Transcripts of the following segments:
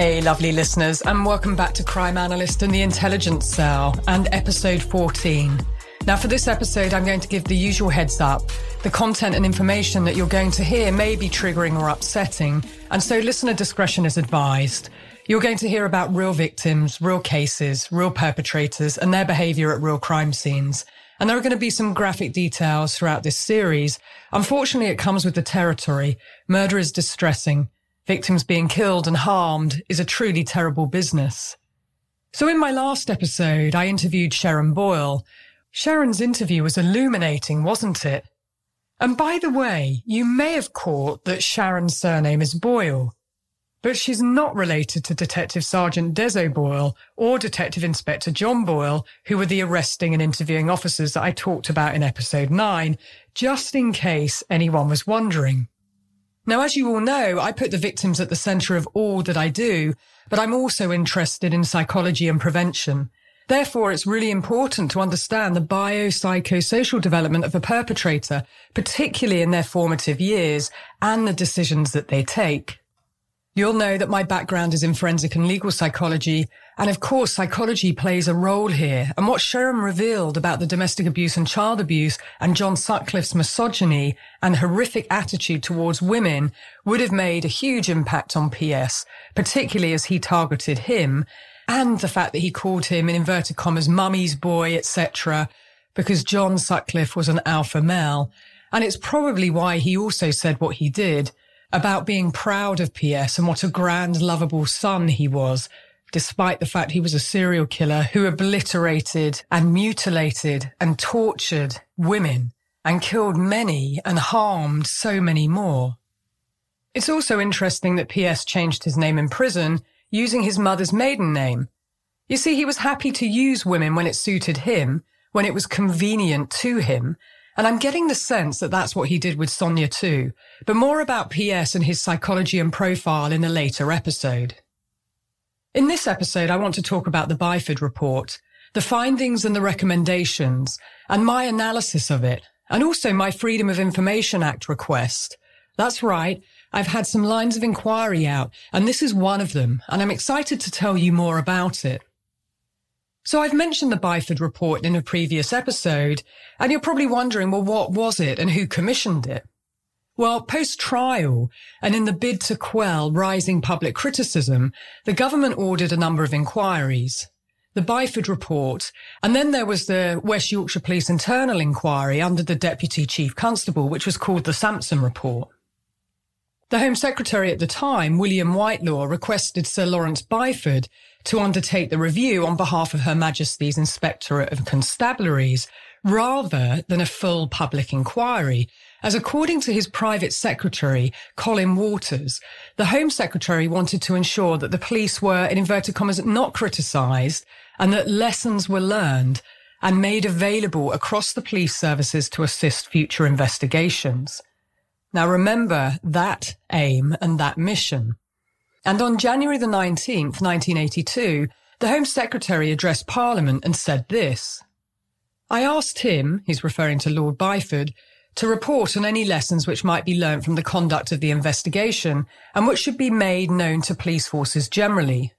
Hey, lovely listeners, and welcome back to Crime Analyst and the Intelligence Cell and episode 14. Now, for this episode, I'm going to give the usual heads up. The content and information that you're going to hear may be triggering or upsetting, and so listener discretion is advised. You're going to hear about real victims, real cases, real perpetrators, and their behavior at real crime scenes. And there are going to be some graphic details throughout this series. Unfortunately, it comes with the territory. Murder is distressing. Victims being killed and harmed is a truly terrible business. So in my last episode, I interviewed Sharon Boyle. Sharon's interview was illuminating, wasn't it? And by the way, you may have caught that Sharon's surname is Boyle, but she's not related to Detective Sergeant Des O'Boyle or Detective Inspector John Boyle, who were the arresting and interviewing officers that I talked about in episode 9, just in case anyone was wondering. Now, as you all know, I put the victims at the center of all that I do, but I'm also interested in psychology and prevention. Therefore, it's really important to understand the biopsychosocial development of a perpetrator, particularly in their formative years and the decisions that they take. You'll know that my background is in forensic and legal psychology, and of course, psychology plays a role here. And what Sharon revealed about the domestic abuse and child abuse and John Sutcliffe's misogyny and horrific attitude towards women would have made a huge impact on PS, particularly as he targeted him, and the fact that he called him in inverted commas mummy's boy, etc., because John Sutcliffe was an alpha male. And it's probably why he also said what he did about being proud of PS and what a grand, lovable son he was, despite the fact he was a serial killer who obliterated and mutilated and tortured women and killed many and harmed so many more. It's also interesting that PS changed his name in prison using his mother's maiden name. You see, he was happy to use women when it suited him, when it was convenient to him, and I'm getting the sense that that's what he did with Sonia too, but more about PS and his psychology and profile in a later episode. In this episode, I want to talk about the Byford report, the findings and the recommendations, and my analysis of it, and also my Freedom of Information Act request. That's right. I've had some lines of inquiry out, and this is one of them, and I'm excited to tell you more about it. So I've mentioned the Byford report in a previous episode, and you're probably wondering, well, what was it and who commissioned it? Well, post-trial and in the bid to quell rising public criticism, the government ordered a number of inquiries. The Byford report, and then there was the West Yorkshire Police internal inquiry under the Deputy Chief Constable, which was called the Sampson report. The Home Secretary at the time, William Whitelaw, requested Sir Lawrence Byford to undertake the review on behalf of Her Majesty's Inspectorate of Constabularies rather than a full public inquiry. As according to his private secretary, Colin Waters, the Home Secretary wanted to ensure that the police were, in inverted commas, not criticised and that lessons were learned and made available across the police services to assist future investigations. Now remember that aim and that mission. And on January the 19th, 1982, the Home Secretary addressed Parliament and said this. I asked him, he's referring to Lord Byford, to report on any lessons which might be learnt from the conduct of the investigation and which should be made known to police forces generally.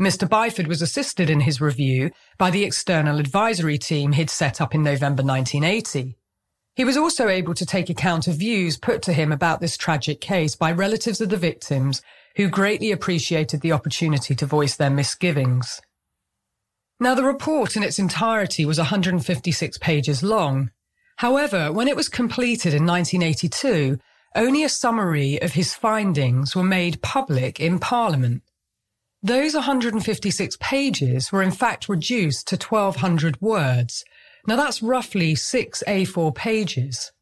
Mr. Byford was assisted in his review by the external advisory team he'd set up in November 1980. He was also able to take account of views put to him about this tragic case by relatives of the victims who greatly appreciated the opportunity to voice their misgivings. Now, the report in its entirety was 156 pages long. However, when it was completed in 1982, only a summary of his findings were made public in Parliament. Those 156 pages were in fact reduced to 1200 words, Now that's roughly six A4 pages.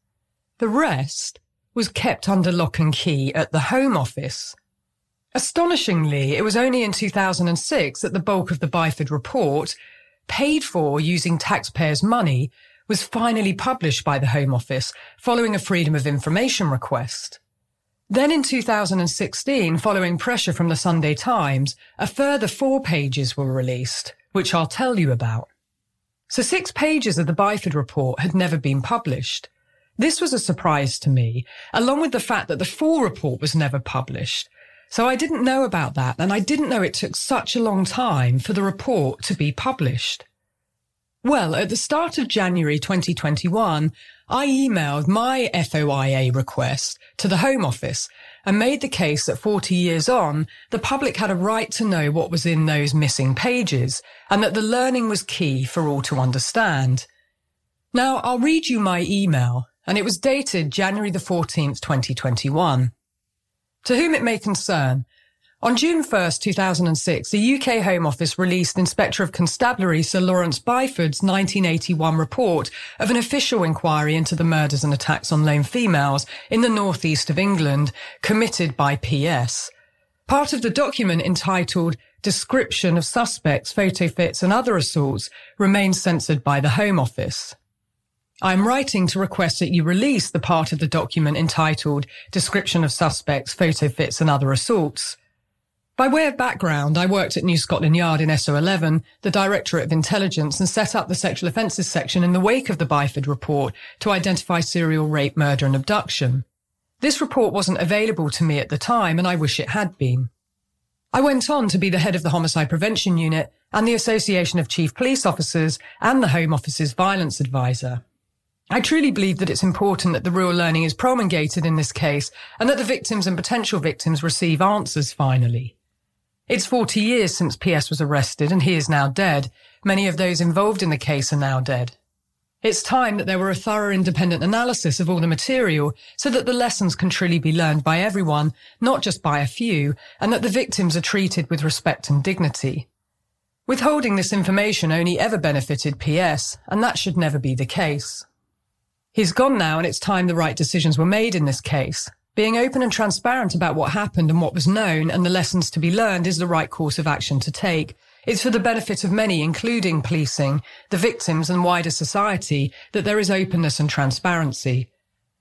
The rest was kept under lock and key at the Home Office. Astonishingly, it was only in 2006 that the bulk of the Byford report, paid for using taxpayers' money, was finally published by the Home Office following a Freedom of Information request. Then in 2016, following pressure from the Sunday Times, a further four pages were released, which I'll tell you about. So six pages of the Byford report had never been published. This was a surprise to me, along with the fact that the full report was never published. So I didn't know about that, and I didn't know it took such a long time for the report to be published. Well, at the start of January 2021, I emailed my FOIA request to the Home Office and made the case that 40 years on, the public had a right to know what was in those missing pages and that the learning was key for all to understand. Now, I'll read you my email, and it was dated January the 14th, 2021. To whom it may concern, on June 1st, 2006, the UK Home Office released Inspector of Constabulary Sir Lawrence Byford's 1981 report of an official inquiry into the murders and attacks on lone females in the northeast of England committed by PS. Part of the document entitled Description of Suspects, Photo Fits and Other Assaults remains censored by the Home Office. I'm writing to request that you release the part of the document entitled Description of Suspects, Photo Fits and Other Assaults. By way of background, I worked at New Scotland Yard in SO11, the Directorate of Intelligence, and set up the Sexual Offences section in the wake of the Byford report to identify serial rape, murder and abduction. This report wasn't available to me at the time, and I wish it had been. I went on to be the head of the Homicide Prevention Unit and the Association of Chief Police Officers and the Home Office's Violence Advisor. I truly believe that it's important that the real learning is promulgated in this case and that the victims and potential victims receive answers finally. It's 40 years since PS was arrested and he is now dead. Many of those involved in the case are now dead. It's time that there were a thorough independent analysis of all the material so that the lessons can truly be learned by everyone, not just by a few, and that the victims are treated with respect and dignity. Withholding this information only ever benefited PS, and that should never be the case. He's gone now and it's time the right decisions were made in this case. Being open and transparent about what happened and what was known and the lessons to be learned is the right course of action to take. It's for the benefit of many, including policing, the victims and wider society, that there is openness and transparency.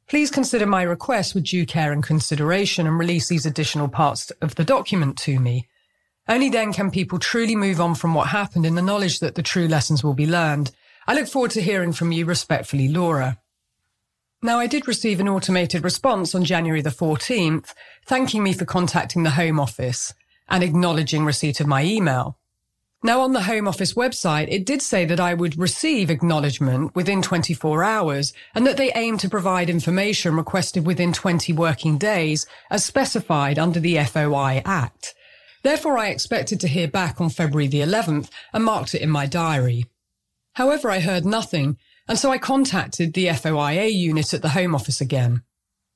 Please consider my request with due care and consideration and release these additional parts of the document to me. Only then can people truly move on from what happened in the knowledge that the true lessons will be learned. I look forward to hearing from you respectfully, Laura. Now, I did receive an automated response on January the 14th, thanking me for contacting the Home Office and acknowledging receipt of my email. Now, on the Home Office website, it did say that I would receive acknowledgement within 24 hours and that they aim to provide information requested within 20 working days as specified under the FOI Act. Therefore, I expected to hear back on February the 11th and marked it in my diary. However, I heard nothing and so I contacted the FOIA unit at the Home Office again,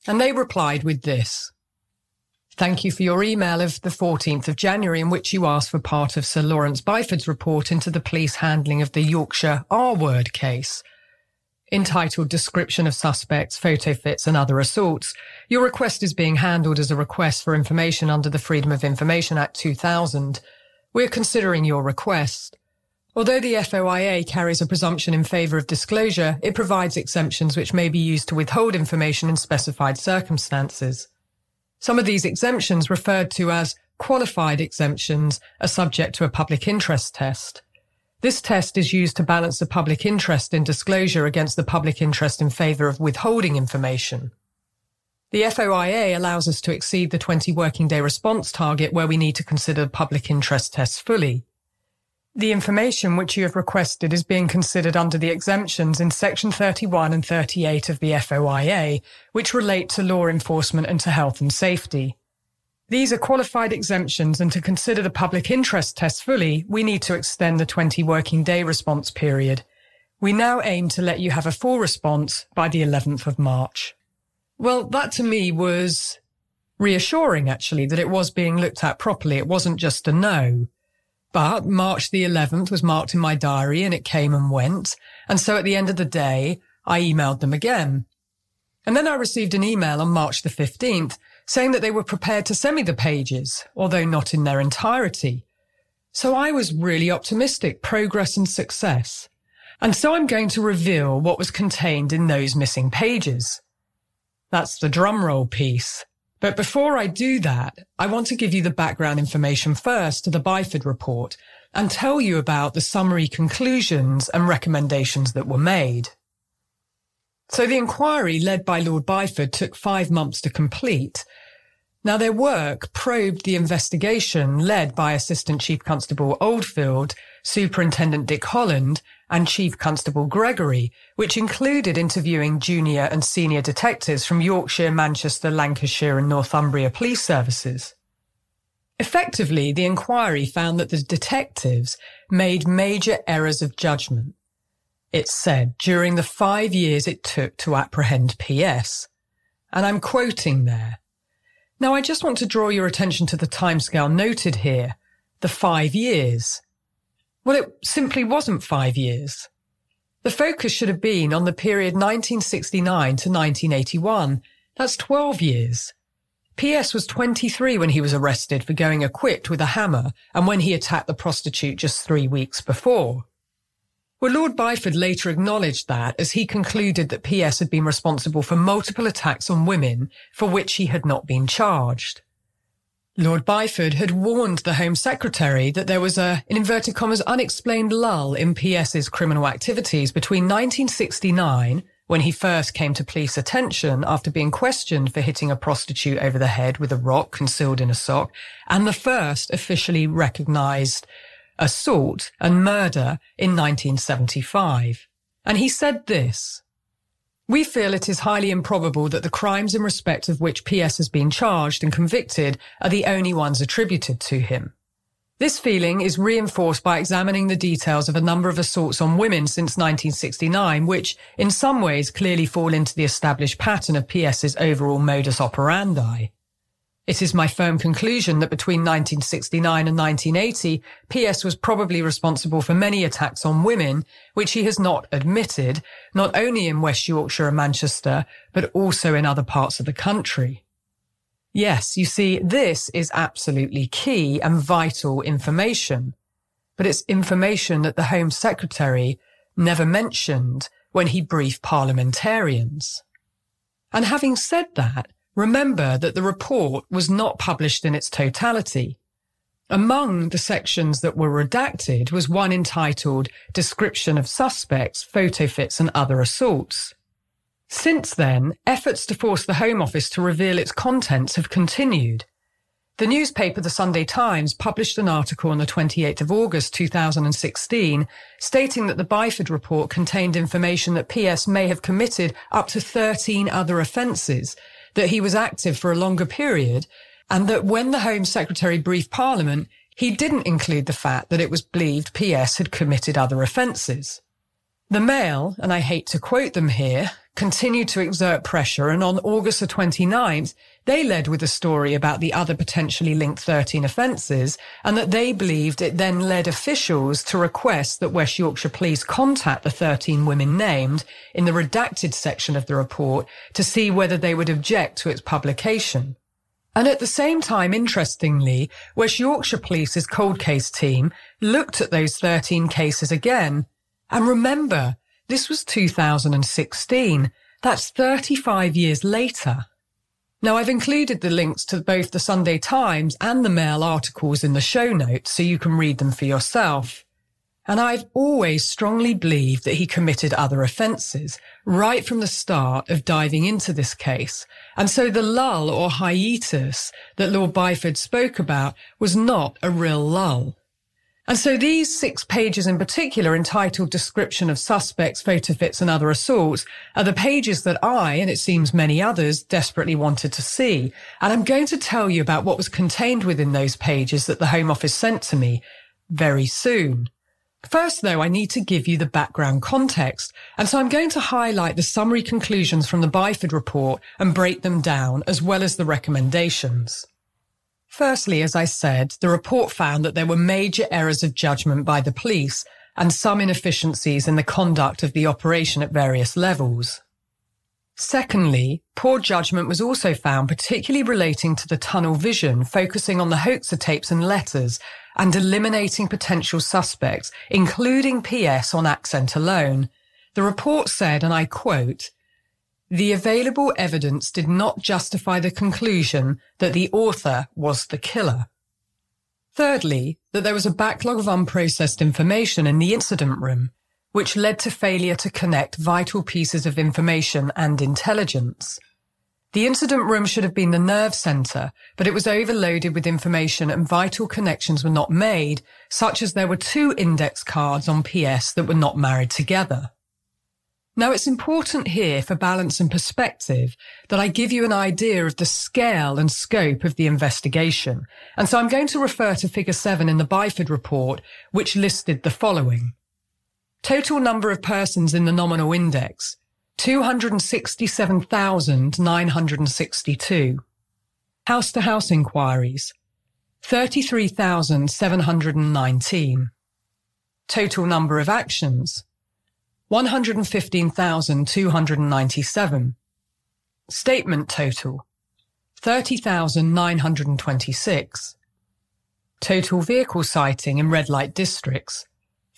and they replied with this. Thank you for your email of the 14th of January in which you asked for part of Sir Lawrence Byford's report into the police handling of the Yorkshire R-word case. Entitled Description of Suspects, Photo Fits and Other Assaults, your request is being handled as a request for information under the Freedom of Information Act 2000. We're considering your request. Although the FOIA carries a presumption in favour of disclosure, it provides exemptions which may be used to withhold information in specified circumstances. Some of these exemptions, referred to as qualified exemptions, are subject to a public interest test. This test is used to balance the public interest in disclosure against the public interest in favour of withholding information. The FOIA allows us to exceed the 20 working day response target where we need to consider public interest tests fully. The information which you have requested is being considered under the exemptions in Section 31 and 38 of the FOIA, which relate to law enforcement and to health and safety. These are qualified exemptions, and to consider the public interest test fully, we need to extend the 20 working day response period. We now aim to let you have a full response by the 11th of March. Well, that to me was reassuring, actually, that it was being looked at properly. It wasn't just a no. But March the 11th was marked in my diary and it came and went. And so at the end of the day, I emailed them again. And then I received an email on March the 15th saying that they were prepared to send me the pages, although not in their entirety. So I was really optimistic, progress and success. And so I'm going to reveal what was contained in those missing pages. That's the drumroll piece. But before I do that, I want to give you the background information first to the Byford report and tell you about the summary conclusions and recommendations that were made. So the inquiry led by Lord Byford took five months to complete. Now their work probed the investigation led by Assistant Chief Constable Oldfield, Superintendent Dick Holland, and Chief Constable Gregory, which included interviewing junior and senior detectives from Yorkshire, Manchester, Lancashire and Northumbria police services. Effectively, the inquiry found that the detectives made major errors of judgment. It said during the five years it took to apprehend PS. And I'm quoting there. Now I just want to draw your attention to the timescale noted here. The five years. Well, it simply wasn't five years. The focus should have been on the period 1969 to 1981. That's 12 years. PS was 23 when he was arrested for going equipped with a hammer and when he attacked the prostitute just three weeks before. Well, Lord Byford later acknowledged that as he concluded that PS had been responsible for multiple attacks on women for which he had not been charged. Lord Byford had warned the Home Secretary that there was a, in inverted commas, unexplained lull in PS's criminal activities between 1969, when he first came to police attention after being questioned for hitting a prostitute over the head with a rock concealed in a sock, and the first officially recognised assault and murder in 1975. And he said this, we feel it is highly improbable that the crimes in respect of which PS has been charged and convicted are the only ones attributed to him. This feeling is reinforced by examining the details of a number of assaults on women since 1969, which in some ways clearly fall into the established pattern of PS's overall modus operandi. It is my firm conclusion that between 1969 and 1980, PS was probably responsible for many attacks on women, which he has not admitted, not only in West Yorkshire and Manchester, but also in other parts of the country. Yes, you see, this is absolutely key and vital information, but it's information that the Home Secretary never mentioned when he briefed parliamentarians. And having said that, Remember that the report was not published in its totality. Among the sections that were redacted was one entitled Description of Suspects, Photo Fits and Other Assaults. Since then, efforts to force the Home Office to reveal its contents have continued. The newspaper The Sunday Times published an article on the 28th of August 2016 stating that the Byford report contained information that PS may have committed up to 13 other offences that he was active for a longer period and that when the Home Secretary briefed Parliament, he didn't include the fact that it was believed PS had committed other offences. The Mail, and I hate to quote them here, continued to exert pressure and on August the 29th, they led with a story about the other potentially linked 13 offences and that they believed it then led officials to request that West Yorkshire Police contact the 13 women named in the redacted section of the report to see whether they would object to its publication. And at the same time, interestingly, West Yorkshire Police's cold case team looked at those 13 cases again. And remember, this was 2016. That's 35 years later. Now, I've included the links to both the Sunday Times and the Mail articles in the show notes so you can read them for yourself. And I've always strongly believed that he committed other offences right from the start of diving into this case. And so the lull or hiatus that Lord Byford spoke about was not a real lull. And so these six pages in particular entitled Description of Suspects, Photo Fits and Other Assaults are the pages that I, and it seems many others, desperately wanted to see. And I'm going to tell you about what was contained within those pages that the Home Office sent to me very soon. First, though, I need to give you the background context. And so I'm going to highlight the summary conclusions from the Byford report and break them down as well as the recommendations. Firstly, as I said, the report found that there were major errors of judgment by the police and some inefficiencies in the conduct of the operation at various levels. Secondly, poor judgment was also found, particularly relating to the tunnel vision, focusing on the hoaxer tapes and letters and eliminating potential suspects, including PS on accent alone. The report said, and I quote, the available evidence did not justify the conclusion that the author was the killer. Thirdly, that there was a backlog of unprocessed information in the incident room, which led to failure to connect vital pieces of information and intelligence. The incident room should have been the nerve center, but it was overloaded with information and vital connections were not made, such as there were two index cards on PS that were not married together. Now, it's important here for balance and perspective that I give you an idea of the scale and scope of the investigation. And so I'm going to refer to figure seven in the Byford report, which listed the following. Total number of persons in the nominal index, 267,962. House to house inquiries, 33,719. Total number of actions, 115,297. Statement total, 30,926. Total vehicle sighting in red light districts,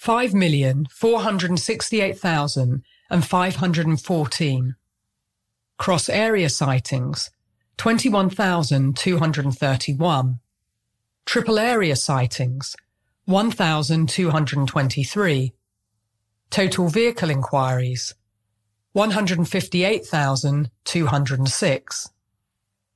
5,468,514. Cross area sightings, 21,231. Triple area sightings, 1,223. Total vehicle inquiries, 158,206.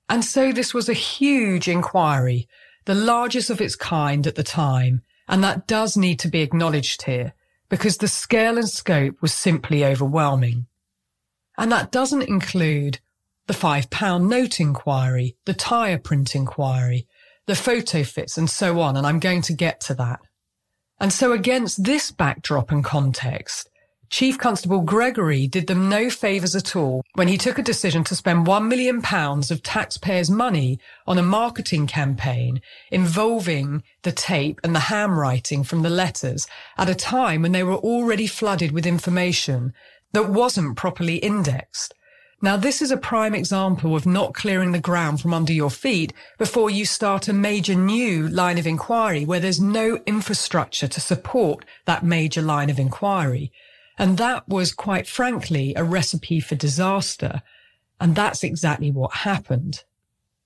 And so this was a huge inquiry, the largest of its kind at the time, and that does need to be acknowledged here because the scale and scope was simply overwhelming. And that doesn't include the five pound note inquiry, the tyre print inquiry, the photo fits and so on. And I'm going to get to that. And so against this backdrop and context, Chief Constable Gregory did them no favours at all when he took a decision to spend £1 million of taxpayers' money on a marketing campaign involving the tape and the handwriting from the letters at a time when they were already flooded with information that wasn't properly indexed. Now, this is a prime example of not clearing the ground from under your feet before you start a major new line of inquiry where there's no infrastructure to support that major line of inquiry. And that was quite frankly a recipe for disaster. And that's exactly what happened.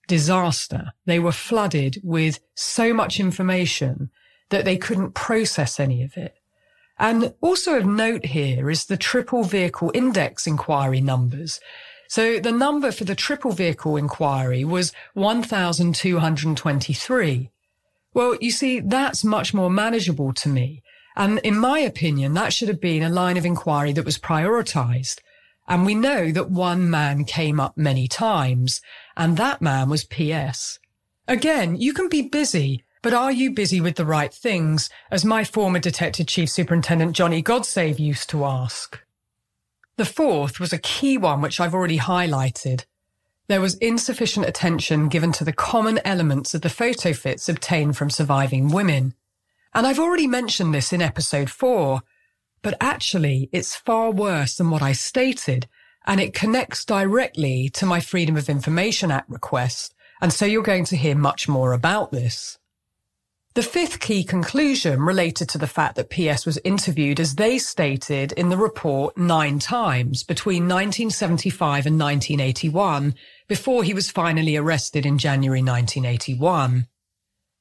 Disaster. They were flooded with so much information that they couldn't process any of it. And also of note here is the triple vehicle index inquiry numbers. So the number for the triple vehicle inquiry was 1,223. Well, you see, that's much more manageable to me. And in my opinion, that should have been a line of inquiry that was prioritized. And we know that one man came up many times, and that man was PS. Again, you can be busy, but are you busy with the right things, as my former Detective Chief Superintendent Johnny Godsave used to ask? The fourth was a key one which I've already highlighted. There was insufficient attention given to the common elements of the photo fits obtained from surviving women. And I've already mentioned this in episode four, but actually it's far worse than what I stated, and it connects directly to my Freedom of Information Act request. And so you're going to hear much more about this. The fifth key conclusion related to the fact that PS was interviewed, as they stated in the report, nine times between 1975 and 1981, before he was finally arrested in January 1981.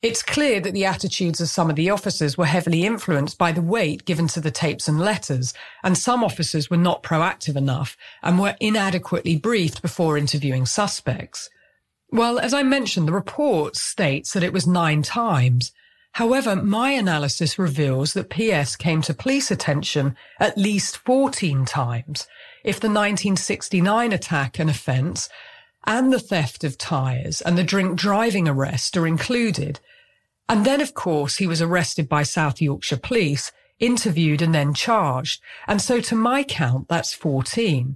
It's clear that the attitudes of some of the officers were heavily influenced by the weight given to the tapes and letters, and some officers were not proactive enough and were inadequately briefed before interviewing suspects. Well, as I mentioned, the report states that it was nine times, However, my analysis reveals that PS came to police attention at least 14 times if the 1969 attack and offence and the theft of tyres and the drink driving arrest are included. And then, of course, he was arrested by South Yorkshire Police, interviewed and then charged. And so to my count, that's 14.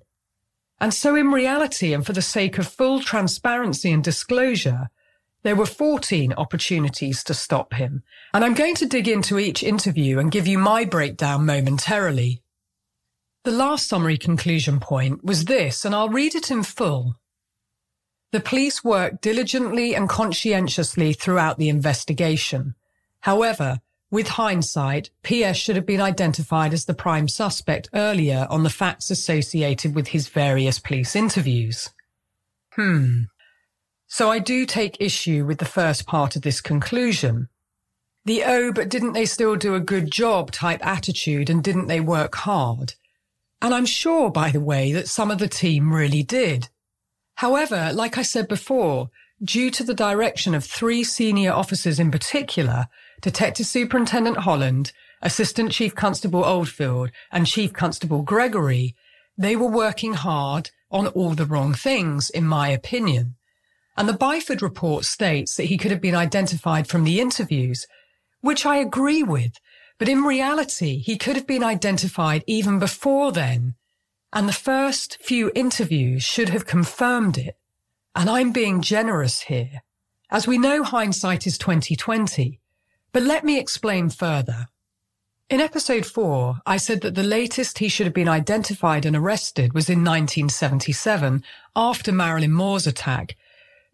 And so in reality, and for the sake of full transparency and disclosure, There were 14 opportunities to stop him, and I'm going to dig into each interview and give you my breakdown momentarily. The last summary conclusion point was this, and I'll read it in full. The police worked diligently and conscientiously throughout the investigation. However, with hindsight, PS should have been identified as the prime suspect earlier on the facts associated with his various police interviews. Hmm. So I do take issue with the first part of this conclusion. The oh, but didn't they still do a good job type attitude and didn't they work hard? And I'm sure, by the way, that some of the team really did. However, like I said before, due to the direction of three senior officers in particular, Detective Superintendent Holland, Assistant Chief Constable Oldfield, and Chief Constable Gregory, they were working hard on all the wrong things, in my opinion. And the Byford report states that he could have been identified from the interviews, which I agree with. But in reality, he could have been identified even before then. And the first few interviews should have confirmed it. And I'm being generous here. As we know, hindsight is 2020. But let me explain further. In episode four, I said that the latest he should have been identified and arrested was in 1977 after Marilyn Moore's attack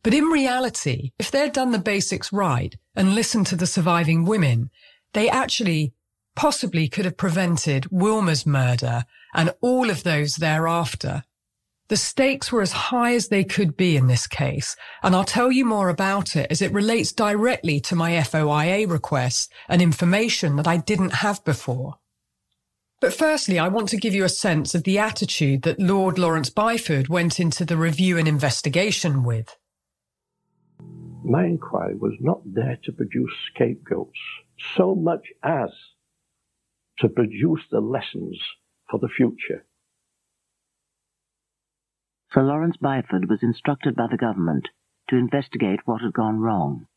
but in reality, if they'd done the basics right and listened to the surviving women, they actually possibly could have prevented Wilma's murder and all of those thereafter. The stakes were as high as they could be in this case, and I'll tell you more about it as it relates directly to my FOIA request and information that I didn't have before. But firstly, I want to give you a sense of the attitude that Lord Lawrence Byford went into the review and investigation with my inquiry was not there to produce scapegoats so much as to produce the lessons for the future. Sir Lawrence Byford was instructed by the government to investigate what had gone wrong.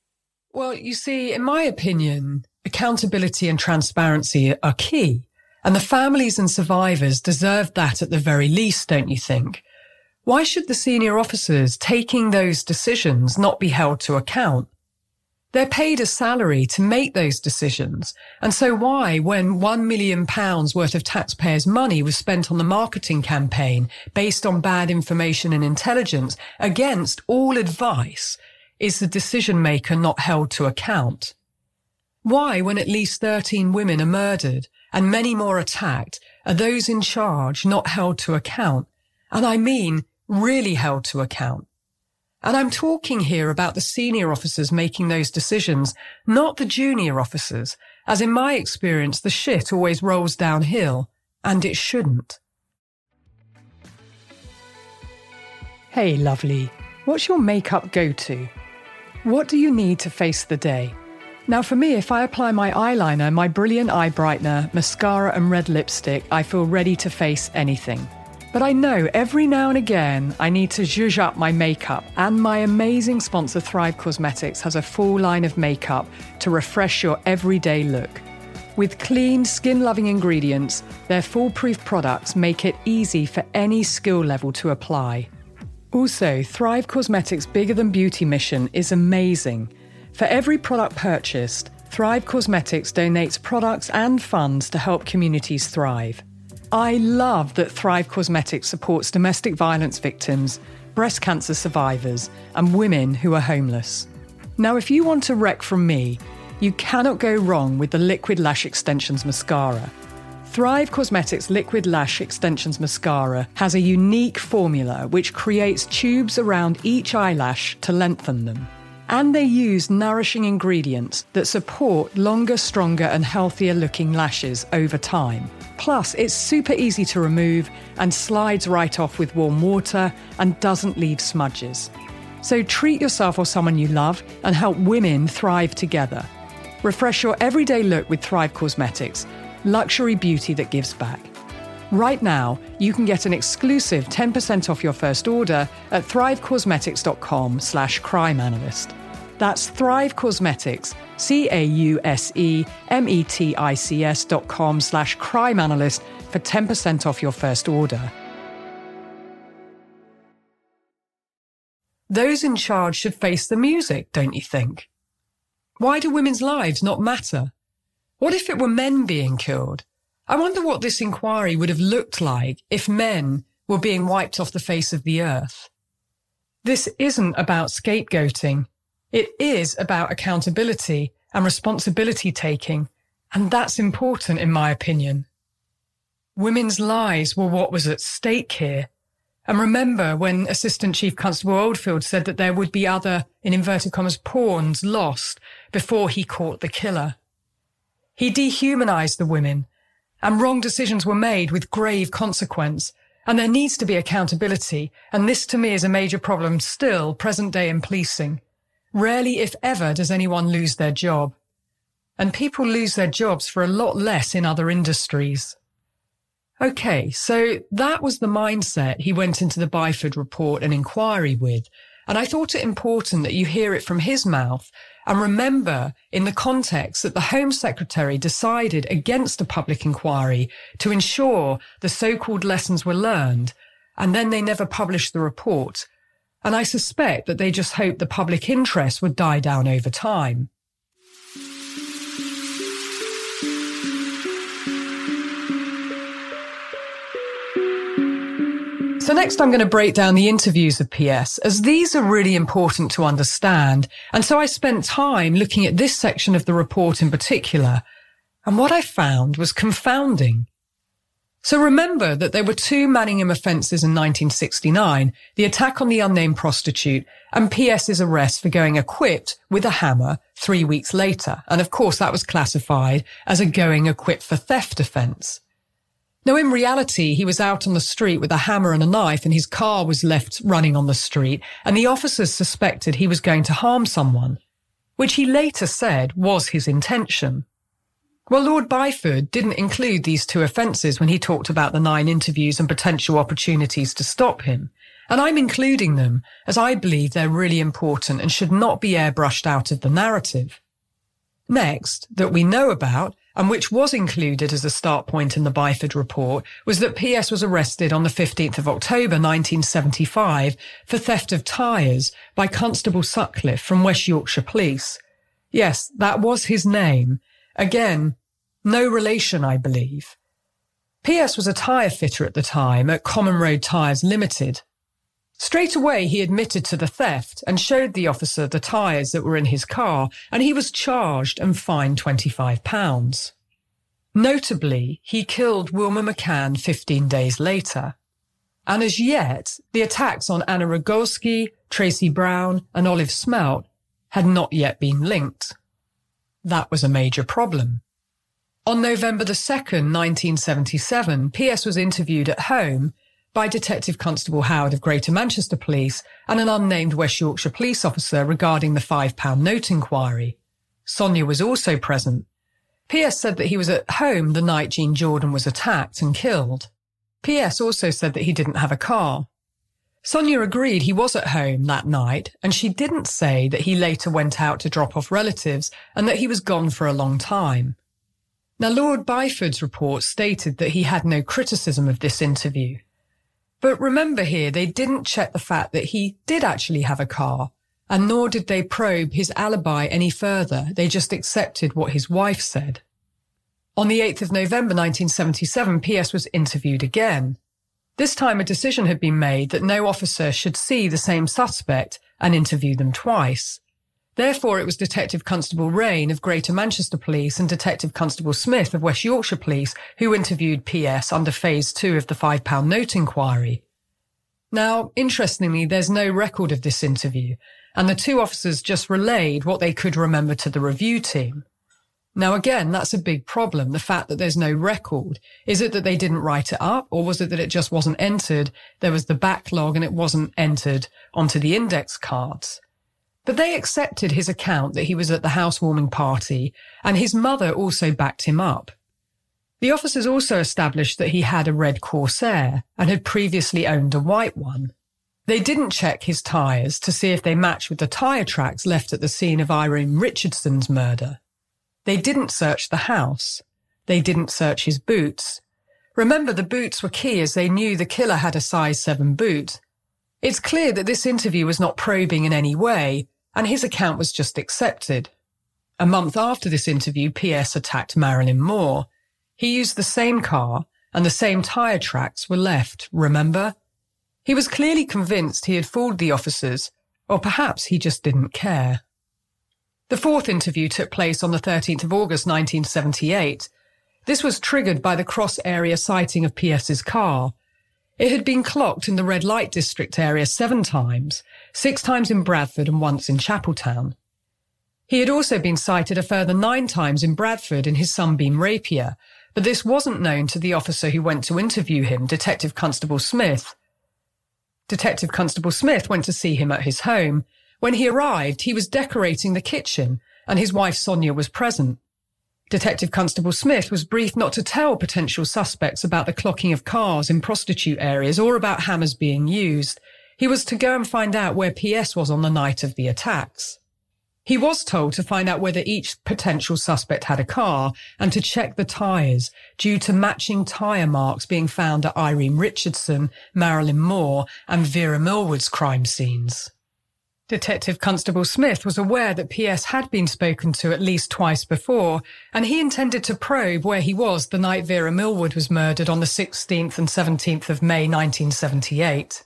Well, you see, in my opinion, accountability and transparency are key. And the families and survivors deserve that at the very least, don't you think? Why should the senior officers taking those decisions not be held to account? They're paid a salary to make those decisions. And so why, when one million pounds worth of taxpayers' money was spent on the marketing campaign based on bad information and intelligence against all advice, is the decision maker not held to account? Why, when at least 13 women are murdered and many more attacked, are those in charge not held to account? And I mean, really held to account. And I'm talking here about the senior officers making those decisions, not the junior officers, as in my experience, the shit always rolls downhill, and it shouldn't. Hey, lovely. What's your makeup go to? What do you need to face the day? Now, for me, if I apply my eyeliner, my brilliant eye brightener, mascara, and red lipstick, I feel ready to face anything. But I know every now and again I need to zhuzh up my makeup, and my amazing sponsor Thrive Causemetics has a full line of makeup to refresh your everyday look. With clean, skin loving ingredients, their foolproof products make it easy for any skill level to apply. Also, Thrive Causemetics' Bigger Than Beauty mission is amazing. For every product purchased, Thrive Causemetics donates products and funds to help communities thrive. I love that Thrive Causemetics supports domestic violence victims, breast cancer survivors, and women who are homeless. Now, if you want a rec from me, you cannot go wrong with the Liquid Lash Extensions Mascara. Thrive Causemetics Liquid Lash Extensions Mascara has a unique formula which creates tubes around each eyelash to lengthen them. And they use nourishing ingredients that support longer, stronger, and healthier looking lashes over time. Plus, it's super easy to remove and slides right off with warm water and doesn't leave smudges. So treat yourself or someone you love and help women thrive together. Refresh your everyday look with Thrive Causemetics, luxury beauty that gives back. Right now, you can get an exclusive 10% off your first order at thrivecausemetics.com slash crimeanalyst. That's Thrive Causemetics, C-A-U-S-E-M-E-T-I-C-S dot com slash crime analyst for 10% off your first order. those in charge should face the music, don't you think? Why do women's lives not matter? What if it were men being killed? I wonder what this inquiry would have looked like if men were being wiped off the face of the earth. This isn't about scapegoating. It is about accountability and responsibility taking, and that's important in my opinion. Women's lives were what was at stake here. And remember when Assistant Chief Constable Oldfield said that there would be other, in inverted commas, pawns lost before he caught the killer. He dehumanized the women, and wrong decisions were made with grave consequence. And there needs to be accountability, and this to me is a major problem still present day in policing. Rarely, if ever, does anyone lose their job. And people lose their jobs for a lot less in other industries. Okay, so that was the mindset he went into the Byford report and inquiry with. And I thought it important that you hear it from his mouth and remember in the context that the Home Secretary decided against a public inquiry to ensure the so-called lessons were learned. And then they never published the report. And I suspect that they just hoped the public interest would die down over time. So next I'm going to break down the interviews of PS as these are really important to understand. And so I spent time looking at this section of the report in particular. And what I found was confounding. So remember that there were two Manningham offences in 1969, the attack on the unnamed prostitute and PS's arrest for going equipped with a hammer three weeks later. And of course that was classified as a going equipped for theft offence. Now, in reality, he was out on the street with a hammer and a knife and his car was left running on the street and the officers suspected he was going to harm someone, which he later said was his intention. Well, Lord Byford didn't include these two offences when he talked about the nine interviews and potential opportunities to stop him. And I'm including them as I believe they're really important and should not be airbrushed out of the narrative. Next, that we know about and which was included as a start point in the Byford report, was that PS was arrested on the 15th of October 1975 for theft of tyres by Constable Sutcliffe from West Yorkshire Police. Yes, that was his name. Again, no relation, I believe. PS was a tyre fitter at the time at Common Road Tyres Limited. Straight away, he admitted to the theft and showed the officer the tyres that were in his car, and he was charged and fined £25. Notably, he killed Wilma McCann 15 days later. And as yet, the attacks on Anna Rogulskyj, Tracy Browne, and Olive Smelt had not yet been linked. That was a major problem. On November the 2nd, 1977, PS was interviewed at home by Detective Constable Howard of Greater Manchester Police and an unnamed West Yorkshire police officer regarding the £5 note inquiry. Sonia was also present. P.S. said that he was at home the night Jean Jordan was attacked and killed. P.S. also said that he didn't have a car. Sonia agreed he was at home that night, and she didn't say that he later went out to drop off relatives and that he was gone for a long time. Now, Lord Byford's report stated that he had no criticism of this interview. But remember here, they didn't check the fact that he did actually have a car, and nor did they probe his alibi any further. They just accepted what his wife said. On the 8th of November 1977, PS was interviewed again. This time a decision had been made that no officer should see the same suspect and interview them twice. Therefore, it was Detective Constable Rain of Greater Manchester Police and Detective Constable Smith of West Yorkshire Police who interviewed PS under Phase 2 of the £5 note inquiry. Now, interestingly, there's no record of this interview, and the two officers just relayed what they could remember to the review team. Now, again, that's a big problem. The fact that there's no record. Is it that they didn't write it up, or was it that it just wasn't entered? There was the backlog and it wasn't entered onto the index cards. But they accepted his account that he was at the housewarming party, and his mother also backed him up. The officers also established that he had a red Corsair and had previously owned a white one. They didn't check his tyres to see if they matched with the tyre tracks left at the scene of Irene Richardson's murder. They didn't search the house. They didn't search his boots. Remember, the boots were key as they knew the killer had a size 7 boot It's clear that this interview was not probing in any way, and his account was just accepted. A month after this interview, PS attacked Marilyn Moore. He used the same car, and the same tyre tracks were left, remember? He was clearly convinced he had fooled the officers, or perhaps he just didn't care. The fourth interview took place on the 13th of August 1978. This was triggered by the cross area sighting of PS's car. It had been clocked in the red light district area seven times, six times in Bradford and once in Chapeltown. He had also been sighted a further nine times in Bradford in his Sunbeam Rapier, but this wasn't known to the officer who went to interview him, Detective Constable Smith. Detective Constable Smith went to see him at his home. When he arrived, he was decorating the kitchen, and his wife Sonia was present. Detective Constable Smith was briefed not to tell potential suspects about the clocking of cars in prostitute areas or about hammers being used. He was to go and find out where PS was on the night of the attacks. He was told to find out whether each potential suspect had a car and to check the tyres due to matching tyre marks being found at Irene Richardson, Marilyn Moore and Vera Millward's crime scenes. Detective Constable Smith was aware that PS had been spoken to at least twice before, and he intended to probe where he was the night Vera Millward was murdered on the 16th and 17th of May 1978.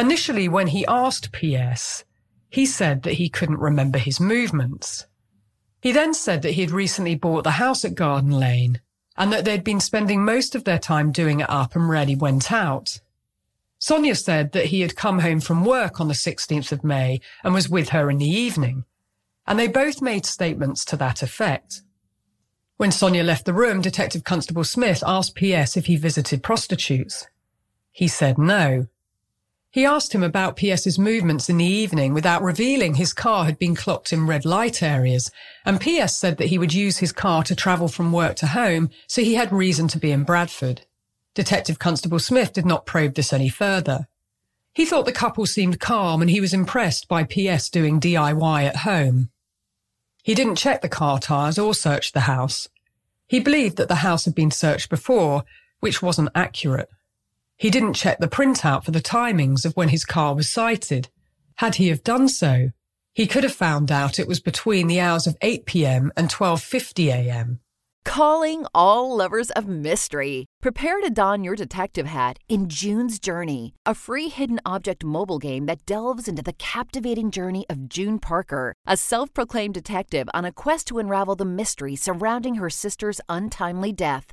Initially, when he asked PS, he said that he couldn't remember his movements. He then said that he had recently bought the house at Garden Lane and that they'd been spending most of their time doing it up and rarely went out. Sonia said that he had come home from work on the 16th of May and was with her in the evening, and they both made statements to that effect. When Sonia left the room, Detective Constable Smith asked PS if he visited prostitutes. He said no, he asked him about PS's movements in the evening without revealing his car had been clocked in red light areas, and PS said that he would use his car to travel from work to home, so he had reason to be in Bradford. Detective Constable Smith did not probe this any further. He thought the couple seemed calm and he was impressed by PS doing DIY at home. He didn't check the car tyres or search the house. He believed that the house had been searched before, which wasn't accurate. He didn't check the printout for the timings of when his car was sighted. Had he have done so, he could have found out it was between the hours of 8 p.m. and 12:50 a.m. Calling all lovers of mystery. Prepare to don your detective hat in June's Journey, a free hidden object mobile game that delves into the captivating journey of June Parker, a self-proclaimed detective on a quest to unravel the mystery surrounding her sister's untimely death.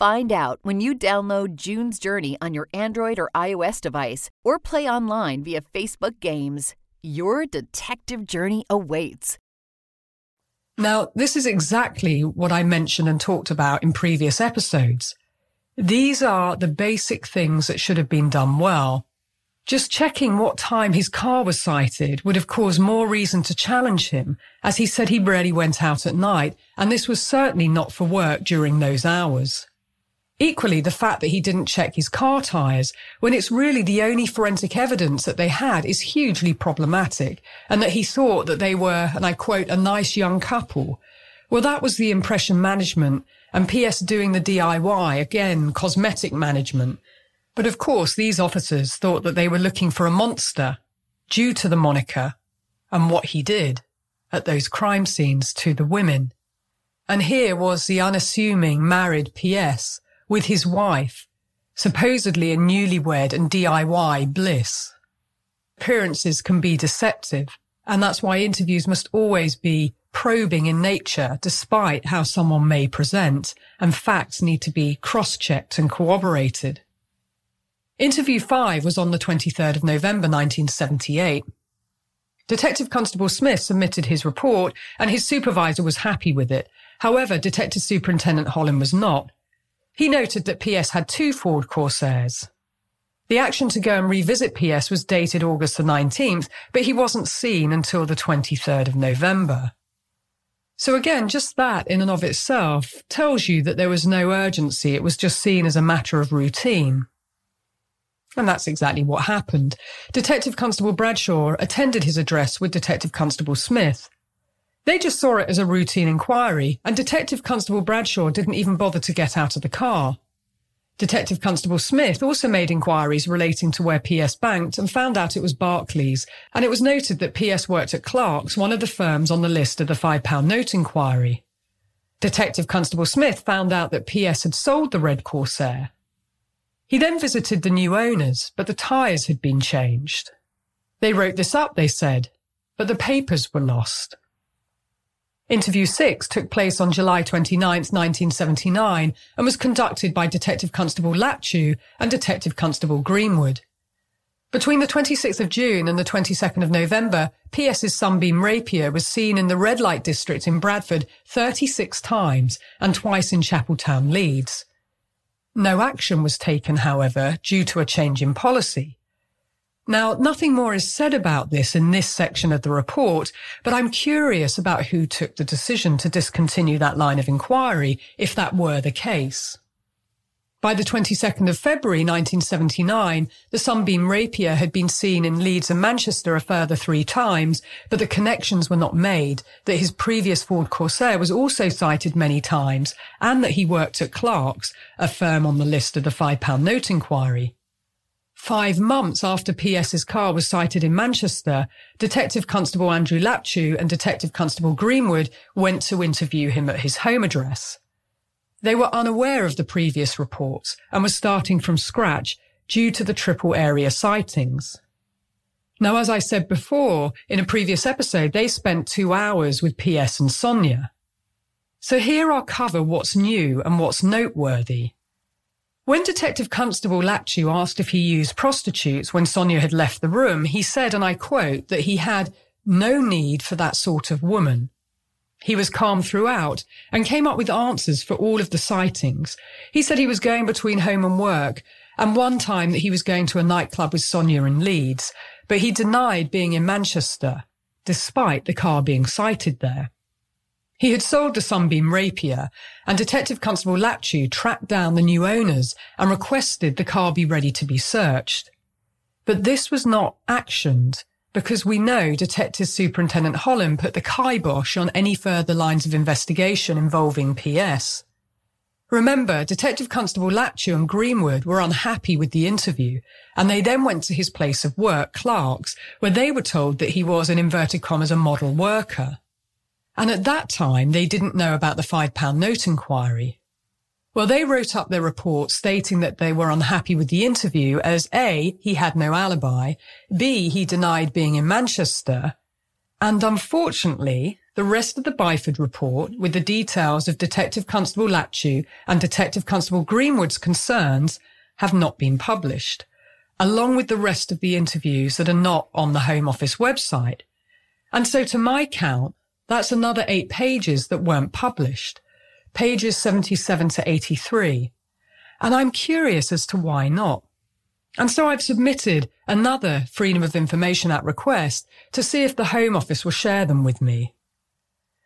Find out when you download June's Journey on your Android or iOS device or play online via Facebook Games. Your detective journey awaits. Now, this is exactly what I mentioned and talked about in previous episodes. These are the basic things that should have been done well. Just checking what time his car was sighted would have caused more reason to challenge him, as he said he rarely went out at night, and this was certainly not for work during those hours. Equally, the fact that he didn't check his car tyres when it's really the only forensic evidence that they had is hugely problematic, and that he thought that they were, and I quote, a nice young couple. Well, that was the impression management, and PS doing the DIY, again, cosmetic management. But of course, these officers thought that they were looking for a monster due to the moniker and what he did at those crime scenes to the women. And here was the unassuming married PS with his wife, supposedly a newlywed and DIY bliss. Appearances can be deceptive, and that's why interviews must always be probing in nature, despite how someone may present, and facts need to be cross-checked and corroborated. Interview 5 was on the 23rd of November 1978. Detective Constable Smith submitted his report and his supervisor was happy with it. However, Detective Superintendent Holland was not. He noted that PS had two Ford Corsairs. The action to go and revisit PS was dated August the 19th, but he wasn't seen until the 23rd of November. So again, just that in and of itself tells you that there was no urgency. It was just seen as a matter of routine. And that's exactly what happened. Detective Constable Bradshaw attended his address with Detective Constable Smith. They just saw it as a routine inquiry, and Detective Constable Bradshaw didn't even bother to get out of the car. Detective Constable Smith also made inquiries relating to where PS banked and found out it was Barclays, and it was noted that PS worked at Clark's, one of the firms on the list of the £5 note inquiry. Detective Constable Smith found out that PS had sold the Red Corsair, he then visited the new owners, but the tyres had been changed. They wrote this up, they said, but the papers were lost. Interview 6 took place on July 29, 1979, and was conducted by Detective Constable Laptew and Detective Constable Greenwood. Between the 26th of June and the 22nd of November, PS's Sunbeam Rapier was seen in the red light district in Bradford 36 times and twice in Chapeltown, Leeds. No action was taken, however, due to a change in policy. Now, nothing more is said about this in this section of the report, but I'm curious about who took the decision to discontinue that line of inquiry, if that were the case. By the 22nd of February 1979, the Sunbeam Rapier had been seen in Leeds and Manchester a further three times, but the connections were not made that his previous Ford Corsair was also cited many times and that he worked at Clark's, a firm on the list of the £5 note inquiry. Five months after PS's car was sighted in Manchester, Detective Constable Andrew Laptew and Detective Constable Greenwood went to interview him at his home address. They were unaware of the previous reports and were starting from scratch due to the triple area sightings. Now, as I said before in a previous episode, they spent two hours with PS and Sonia. So here I'll cover what's new and what's noteworthy. When Detective Constable Laptew asked if he used prostitutes when Sonia had left the room, he said, and I quote, that he had no need for that sort of woman. He was calm throughout and came up with answers for all of the sightings. He said he was going between home and work and one time that he was going to a nightclub with Sonia in Leeds, but he denied being in Manchester, despite the car being sighted there. He had sold the Sunbeam Rapier, and Detective Constable Laptew tracked down the new owners and requested the car be ready to be searched. But this was not actioned, because we know Detective Superintendent Holland put the kibosh on any further lines of investigation involving PS. Remember, Detective Constable Laptew and Greenwood were unhappy with the interview, and they then went to his place of work, Clark's, where they were told that he was, in inverted commas, a model worker. And at that time, they didn't know about the £5 note inquiry. Well, they wrote up their report stating that they were unhappy with the interview as A, he had no alibi, B, he denied being in Manchester, and unfortunately, the rest of the Byford report, with the details of Detective Constable Laptew and Detective Constable Greenwood's concerns, have not been published, along with the rest of the interviews that are not on the Home Office website. And so to my count, that's another eight pages that weren't published pages 77 to 83. And I'm curious as to why not. And so I've submitted another Freedom of Information Act request to see if the Home Office will share them with me.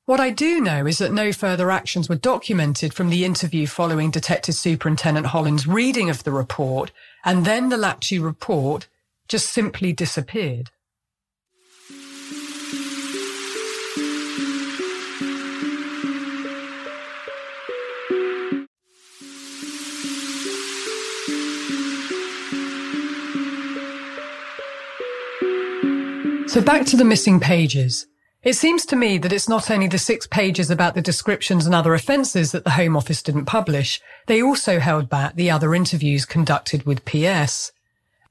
What I do know is that no further actions were documented from the interview following Detective Superintendent Holland's reading of the report, and then the Laptew report just simply disappeared. So back to the missing pages. It seems to me that it's not only the six pages about the descriptions and other offences that the Home Office didn't publish, they also held back the other interviews conducted with PS.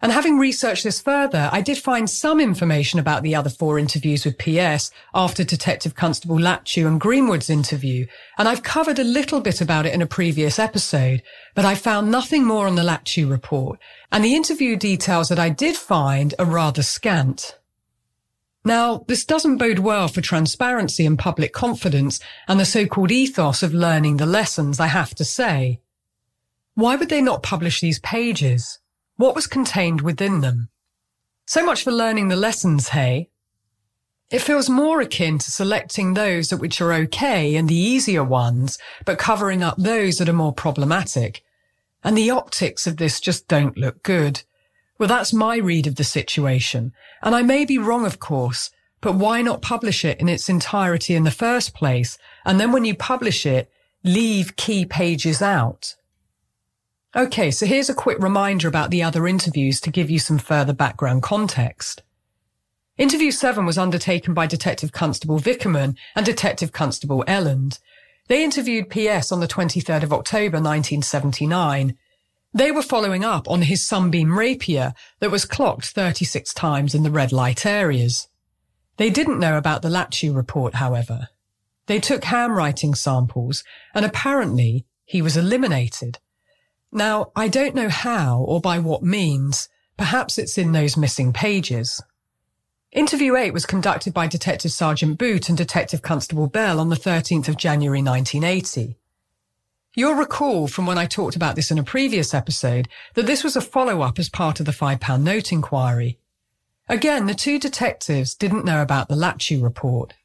And having researched this further, I did find some information about the other four interviews with PS after Detective Constable Laptew and Greenwood's interview, and I've covered a little bit about it in a previous episode, but I found nothing more on the Laptew report, and the interview details that I did find are rather scant. Now, this doesn't bode well for transparency and public confidence and the so-called ethos of learning the lessons, I have to say. Why would they not publish these pages? What was contained within them? So much for learning the lessons, hey? It feels more akin to selecting those at which are okay and the easier ones, but covering up those that are more problematic. And the optics of this just don't look good. Well, that's my read of the situation. And I may be wrong, of course, but why not publish it in its entirety in the first place? And then when you publish it, leave key pages out. Okay, so here's a quick reminder about the other interviews to give you some further background context. Interview 7 was undertaken by Detective Constable Vickerman and Detective Constable Elland. They interviewed PS on the 23rd of October 1979. They were following up on his sunbeam rapier that was clocked 36 times in the red light areas. They didn't know about the Laptew report, however. They took handwriting samples and apparently he was eliminated. Now, I don't know how or by what means. Perhaps it's in those missing pages. Interview 8 was conducted by Detective Sergeant Boot and Detective Constable Bell on the 13th of January 1980. You'll recall from when I talked about this in a previous episode that this was a follow-up as part of the £5 note inquiry. Again, the two detectives didn't know about the Laptew report.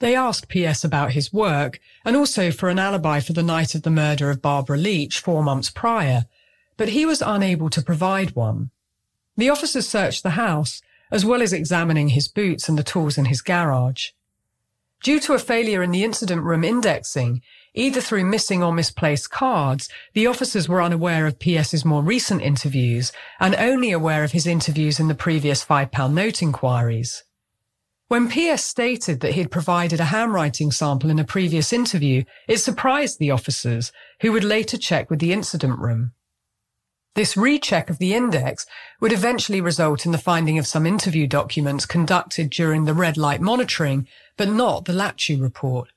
They asked PS about his work and also for an alibi for the night of the murder of Barbara Leach four months prior, but he was unable to provide one. The officers searched the house as well as examining his boots and the tools in his garage. Due to a failure in the incident room indexing, either through missing or misplaced cards, the officers were unaware of PS's more recent interviews and only aware of his interviews in the previous £5 note inquiries. When PS stated that he had provided a handwriting sample in a previous interview, it surprised the officers, who would later check with the incident room. This recheck of the index would eventually result in the finding of some interview documents conducted during the red light monitoring, but not the Laptew report.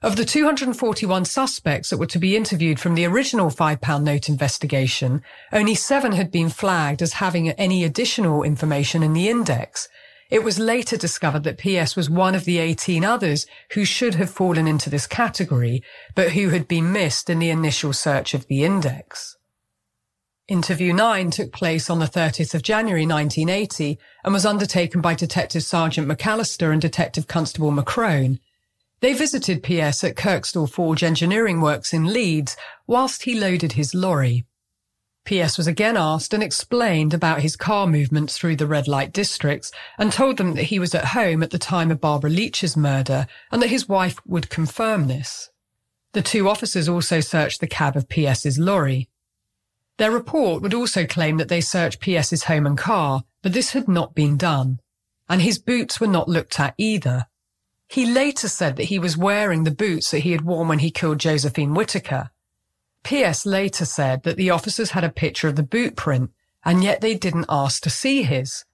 Of the 241 suspects that were to be interviewed from the original £5 note investigation, only seven had been flagged as having any additional information in the index. It was later discovered that PS was one of the 18 others who should have fallen into this category, but who had been missed in the initial search of the index. Interview 9 took place on the 30th of January 1980 and was undertaken by Detective Sergeant McAllister and Detective Constable McCrone. They visited PS at Kirkstall Forge Engineering Works in Leeds whilst he loaded his lorry. PS was again asked and explained about his car movements through the red light districts and told them that he was at home at the time of Barbara Leach's murder and that his wife would confirm this. The two officers also searched the cab of PS's lorry. Their report would also claim that they searched PS's home and car, but this had not been done. And his boots were not looked at either. He later said that he was wearing the boots that he had worn when he killed Josephine Whitaker. PS later said that the officers had a picture of the boot print, and yet they didn't ask to see his.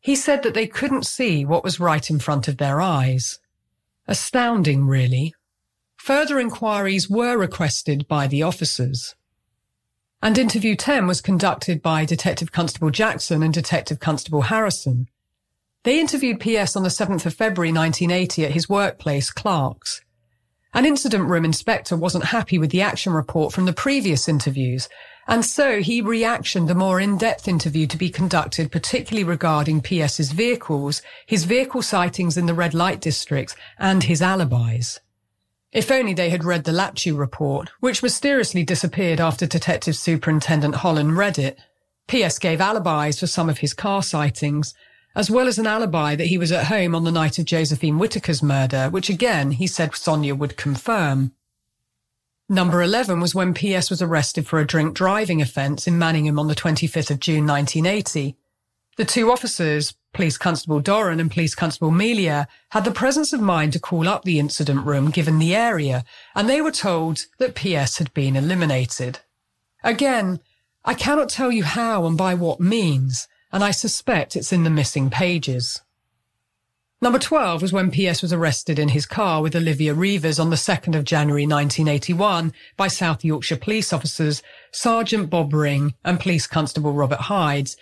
He said that they couldn't see what was right in front of their eyes. Astounding, really. Further inquiries were requested by the officers. And interview 10 was conducted by Detective Constable Jackson and Detective Constable Harrison. They interviewed PS on the 7th of February 1980 at his workplace, Clark's. An incident room inspector wasn't happy with the action report from the previous interviews, and so he reactioned a more in-depth interview to be conducted particularly regarding PS's vehicles, his vehicle sightings in the red light districts, and his alibis. If only they had read the Laptew report, which mysteriously disappeared after Detective Superintendent Holland read it. P.S. gave alibis for some of his car sightings, as well as an alibi that he was at home on the night of Josephine Whitaker's murder, which again he said Sonia would confirm. Number 11 was when P.S. was arrested for a drink driving offence in Manningham on the 25th of June 1980. The two officers, Police Constable Doran and Police Constable Melia, had the presence of mind to call up the incident room given the area, and they were told that PS had been eliminated. Again, I cannot tell you how and by what means, and I suspect it's in the missing pages. Number 12 was when PS was arrested in his car with Olivia Reivers on the 2nd of January 1981 by South Yorkshire police officers Sergeant Bob Ring and Police Constable Robert Hydes,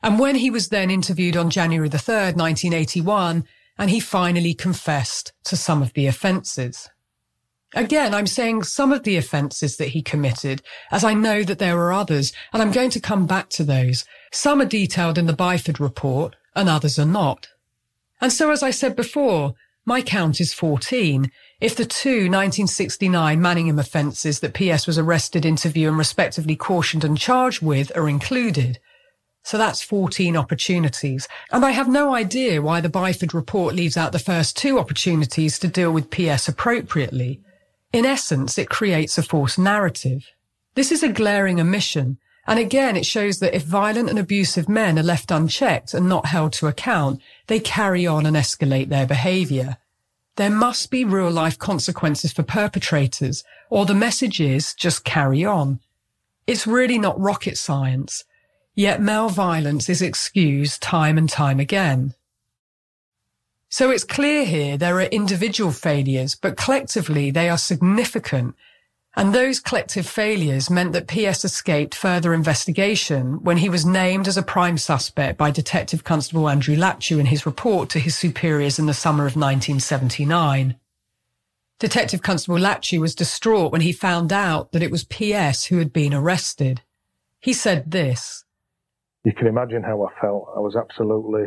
and when he was then interviewed on January the 3rd, 1981, and he finally confessed to some of the offences. Again, I'm saying some of the offences that he committed, as I know that there were others, and I'm going to come back to those. Some are detailed in the Byford report, and others are not. And so, as I said before, my count is 14. If the two 1969 Manningham offences that PS was arrested, interviewed and respectively cautioned and charged with are included. So that's 14 opportunities. And I have no idea why the Byford report leaves out the first two opportunities to deal with PS appropriately. In essence, it creates a false narrative. This is a glaring omission. And again, it shows that if violent and abusive men are left unchecked and not held to account, they carry on and escalate their behaviour. There must be real life consequences for perpetrators, or the message is just carry on. It's really not rocket science, yet male violence is excused time and time again. So it's clear here there are individual failures, but collectively they are significant and those collective failures meant that PS escaped further investigation when he was named as a prime suspect by Detective Constable Andrew Laptew in his report to his superiors in the summer of 1979. Detective Constable Laptew was distraught when he found out that it was PS who had been arrested. He said this. You can imagine how I felt. I was absolutely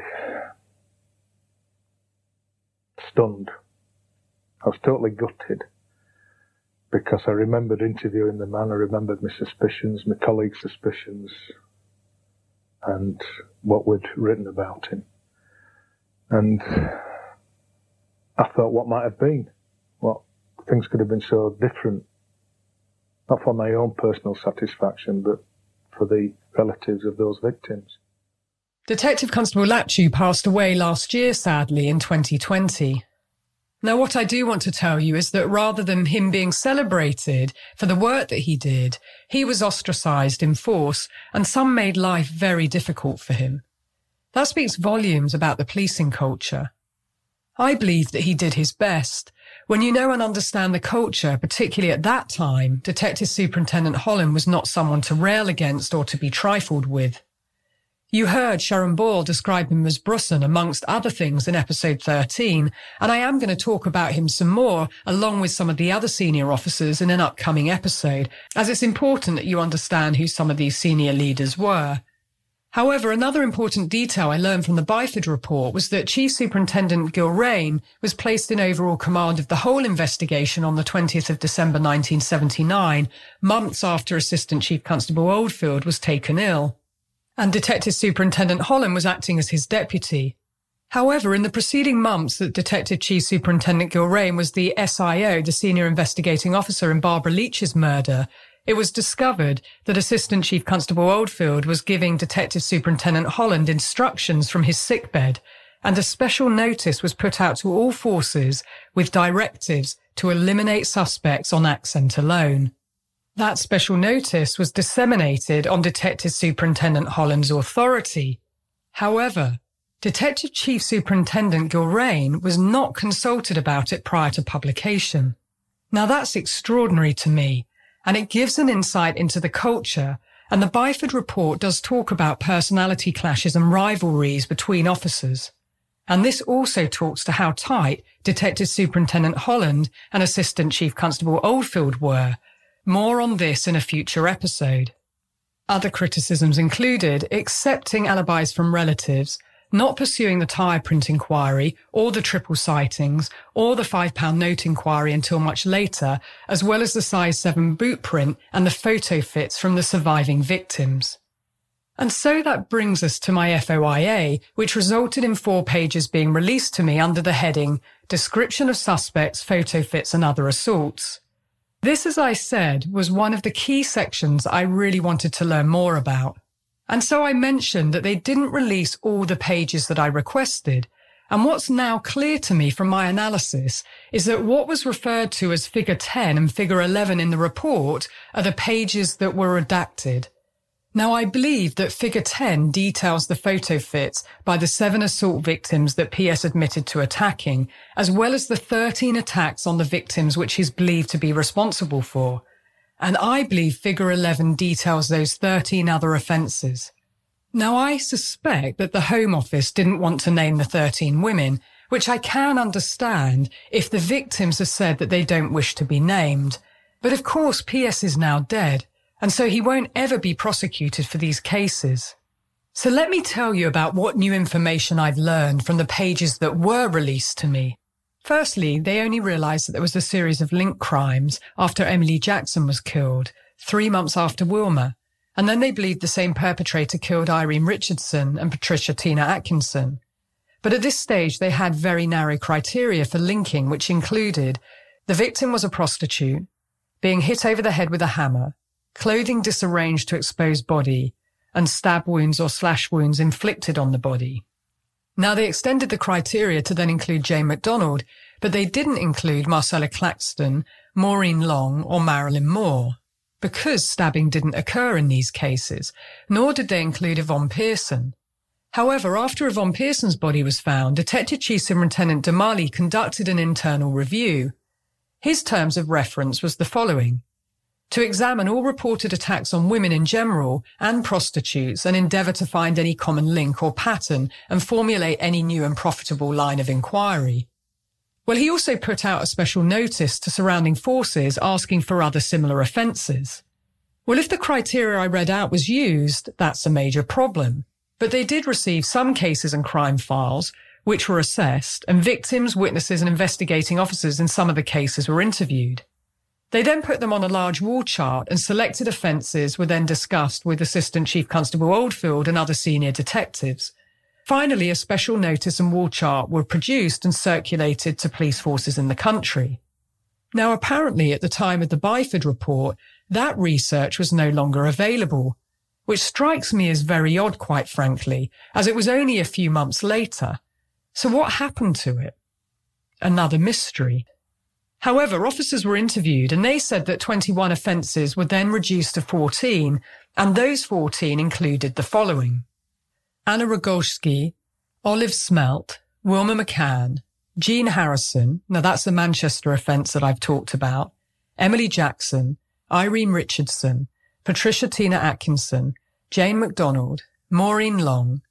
stunned. I was totally gutted because I remembered interviewing the man, I remembered my suspicions, my colleagues' suspicions, and what we'd written about him. And I thought what might have been, what things could have been so different, not for my own personal satisfaction, but for the relatives of those victims. Detective Constable Laptew passed away last year, sadly, in 2020. Now, what I do want to tell you is that rather than him being celebrated for the work that he did, he was ostracized in force and some made life very difficult for him. That speaks volumes about the policing culture. I believe that he did his best. When you know and understand the culture, particularly at that time, Detective Superintendent Holland was not someone to rail against or to be trifled with. You heard Sharon Boyle describe him as Brusson, amongst other things, in episode 13, and I am going to talk about him some more, along with some of the other senior officers in an upcoming episode, as it's important that you understand who some of these senior leaders were. However, another important detail I learned from the Byford report was that Chief Superintendent Gilrain was placed in overall command of the whole investigation on the 20th of December 1979, months after Assistant Chief Constable Oldfield was taken ill and Detective Superintendent Holland was acting as his deputy. However, in the preceding months that Detective Chief Superintendent Gilrain was the SIO, the senior investigating officer in Barbara Leach's murder, it was discovered that Assistant Chief Constable Oldfield was giving Detective Superintendent Holland instructions from his sickbed, and a special notice was put out to all forces with directives to eliminate suspects on accent alone. That special notice was disseminated on Detective Superintendent Holland's authority. However, Detective Chief Superintendent Gilrain was not consulted about it prior to publication. Now that's extraordinary to me, and it gives an insight into the culture, and the Byford report does talk about personality clashes and rivalries between officers. And this also talks to how tight Detective Superintendent Holland and Assistant Chief Constable Oldfield were, more on this in a future episode. Other criticisms included accepting alibis from relatives, not pursuing the tyre print inquiry or the triple sightings or the £5 note inquiry until much later, as well as the size 7 boot print and the photo fits from the surviving victims. And so that brings us to my FOIA, which resulted in four pages being released to me under the heading Description of Suspects, Photo Fits and Other Assaults. This, as I said, was one of the key sections I really wanted to learn more about. And so I mentioned that they didn't release all the pages that I requested. And what's now clear to me from my analysis is that what was referred to as figure 10 and figure 11 in the report are the pages that were redacted. Now, I believe that figure 10 details the photo fits by the seven assault victims that PS admitted to attacking, as well as the 13 attacks on the victims which he's believed to be responsible for. And I believe figure 11 details those 13 other offences. Now, I suspect that the Home Office didn't want to name the 13 women, which I can understand if the victims have said that they don't wish to be named. But of course, PS is now dead and so he won't ever be prosecuted for these cases. So let me tell you about what new information I've learned from the pages that were released to me. Firstly, they only realised that there was a series of link crimes after Emily Jackson was killed, three months after Wilma, and then they believed the same perpetrator killed Irene Richardson and Patricia Tina Atkinson. But at this stage, they had very narrow criteria for linking, which included the victim was a prostitute, being hit over the head with a hammer, clothing disarranged to expose body, and stab wounds or slash wounds inflicted on the body. Now they extended the criteria to then include Jane McDonald, but they didn't include Marcella Claxton, Maureen Long, or Marilyn Moore, because stabbing didn't occur in these cases, nor did they include Yvonne Pearson. However, after Yvonne Pearson's body was found, Detective Chief Superintendent Domaille conducted an internal review. His terms of reference was the following to examine all reported attacks on women in general and prostitutes and endeavour to find any common link or pattern and formulate any new and profitable line of inquiry. Well, he also put out a special notice to surrounding forces asking for other similar offences. Well, if the criteria I read out was used, that's a major problem. But they did receive some cases and crime files, which were assessed, and victims, witnesses, and investigating officers in some of the cases were interviewed. They then put them on a large wall chart and selected offences were then discussed with Assistant Chief Constable Oldfield and other senior detectives. Finally, a special notice and wall chart were produced and circulated to police forces in the country. Now, apparently at the time of the Byford report, that research was no longer available, which strikes me as very odd, quite frankly, as it was only a few months later. So what happened to it? Another mystery. However, officers were interviewed and they said that 21 offences were then reduced to 14, and those 14 included the following. Anna Rogulskyj, Olive Smelt, Wilma McCann, Jean Harrison, now that's the Manchester offence that I've talked about, Emily Jackson, Irene Richardson, Patricia Tina Atkinson, Jane McDonald, Maureen Long,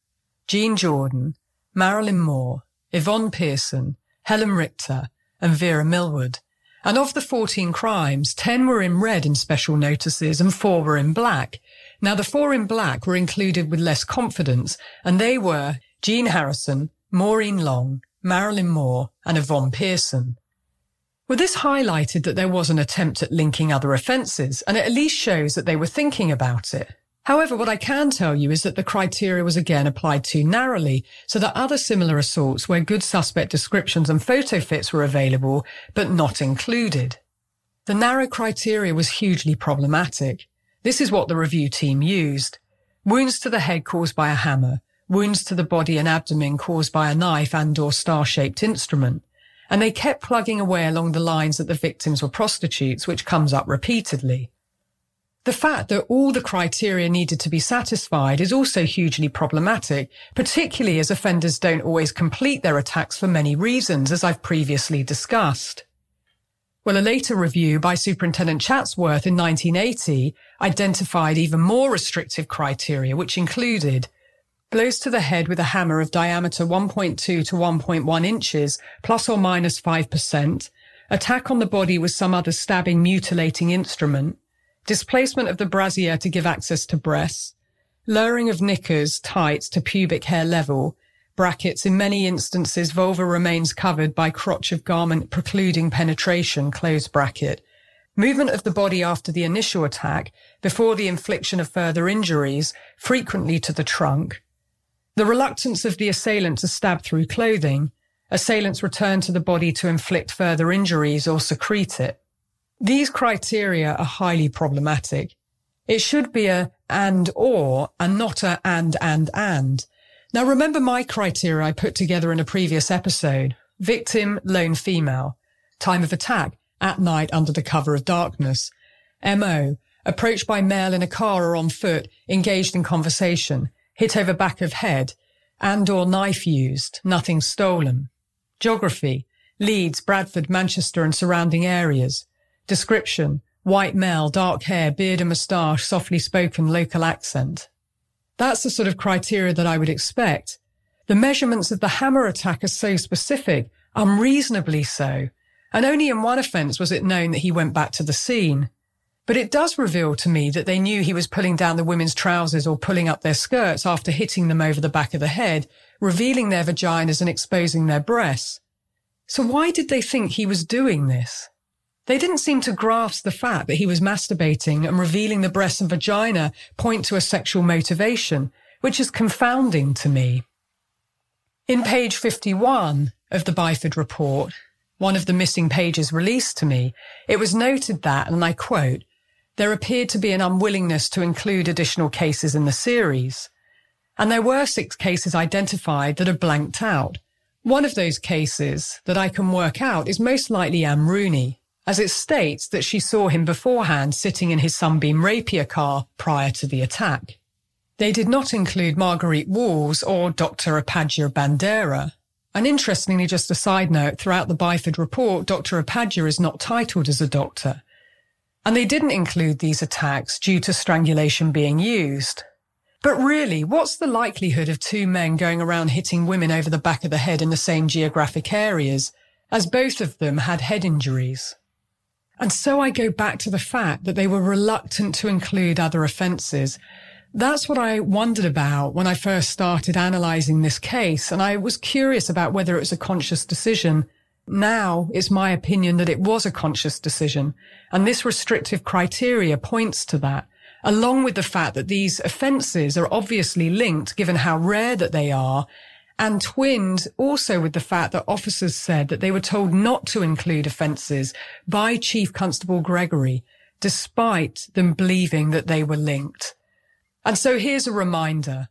Jean Jordan, Marilyn Moore, Yvonne Pearson, Helen Rytka, and Vera Millward. And of the 14 crimes, 10 were in red in special notices and 4 were in black, now, the four in black were included with less confidence, and they were Jean Harrison, Maureen Long, Marilyn Moore, and Yvonne Pearson. Well, this highlighted that there was an attempt at linking other offences, and it at least shows that they were thinking about it. However, what I can tell you is that the criteria was again applied too narrowly, so that other similar assaults where good suspect descriptions and photo fits were available, but not included. The narrow criteria was hugely problematic. This is what the review team used. Wounds to the head caused by a hammer, wounds to the body and abdomen caused by a knife and or star-shaped instrument. And they kept plugging away along the lines that the victims were prostitutes, which comes up repeatedly. The fact that all the criteria needed to be satisfied is also hugely problematic, particularly as offenders don't always complete their attacks for many reasons, as I've previously discussed. Well, a later review by Superintendent Chatsworth in 1980 identified even more restrictive criteria, which included blows to the head with a hammer of diameter 1.2 to 1.1 inches, plus or minus 5%, attack on the body with some other stabbing, mutilating instrument, displacement of the brassiere to give access to breasts, lowering of knickers, tights to pubic hair level, brackets, in many instances, vulva remains covered by crotch of garment precluding penetration, close bracket. Movement of the body after the initial attack, before the infliction of further injuries, frequently to the trunk. The reluctance of the assailant to stab through clothing. Assailant's return to the body to inflict further injuries or secrete it. These criteria are highly problematic. It should be a and or and not a and and and. Now, remember my criteria I put together in a previous episode. Victim, lone female. Time of attack, at night under the cover of darkness. MO, approached by male in a car or on foot, engaged in conversation, hit over back of head, and or knife used, nothing stolen. Geography, Leeds, Bradford, Manchester and surrounding areas. Description, white male, dark hair, beard and moustache, softly spoken, local accent. That's the sort of criteria that I would expect. The measurements of the hammer attack are so specific, unreasonably so. And only in one offence was it known that he went back to the scene. But it does reveal to me that they knew he was pulling down the women's trousers or pulling up their skirts after hitting them over the back of the head, revealing their vaginas and exposing their breasts. So why did they think he was doing this? They didn't seem to grasp the fact that he was masturbating and revealing the breasts and vagina point to a sexual motivation, which is confounding to me. In page 51 of the Byford report, one of the missing pages released to me, it was noted that, and I quote, there appeared to be an unwillingness to include additional cases in the series. And there were six cases identified that are blanked out. One of those cases that I can work out is most likely Anne Rooney, as it states that she saw him beforehand sitting in his Sunbeam Rapier car prior to the attack. They did not include Marguerite Walls or Dr. Upadhya Bandara. And interestingly, just a side note, throughout the Byford report, Dr. Upadhya is not titled as a doctor. And they didn't include these attacks due to strangulation being used. But really, what's the likelihood of two men going around hitting women over the back of the head in the same geographic areas, as both of them had head injuries? And so I go back to the fact that they were reluctant to include other offences. That's what I wondered about when I first started analysing this case, and I was curious about whether it was a conscious decision now it's my opinion that it was a conscious decision, and this restrictive criteria points to that, along with the fact that these offences are obviously linked given how rare that they are, and twinned also with the fact that officers said that they were told not to include offences by Chief Constable Gregory, despite them believing that they were linked. And so here's a reminder.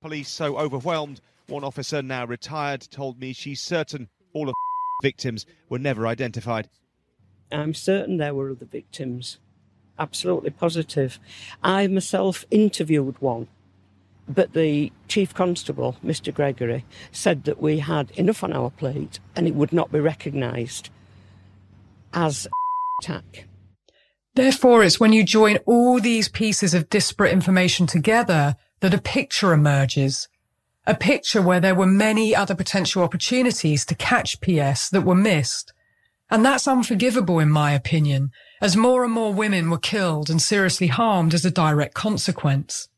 Police so overwhelmed, one officer now retired told me she's certain all of victims were never identified. I'm certain there were other victims. Absolutely positive. I myself interviewed one, but the chief constable, Mr. Gregory, said that we had enough on our plate and it would not be recognised as attack. Therefore, it's when you join all these pieces of disparate information together that a picture emerges a picture where there were many other potential opportunities to catch PS that were missed. And that's unforgivable in my opinion, as more and more women were killed and seriously harmed as a direct consequence.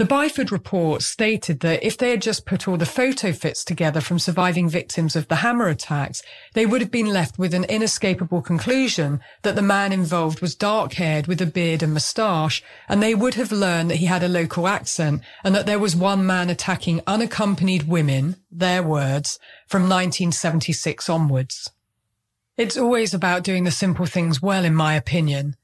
The Byford report stated that if they had just put all the photo fits together from surviving victims of the hammer attacks, they would have been left with an inescapable conclusion that the man involved was dark haired with a beard and moustache, and they would have learned that he had a local accent and that there was one man attacking unaccompanied women, their words, from 1976 onwards. It's always about doing the simple things well, in my opinion.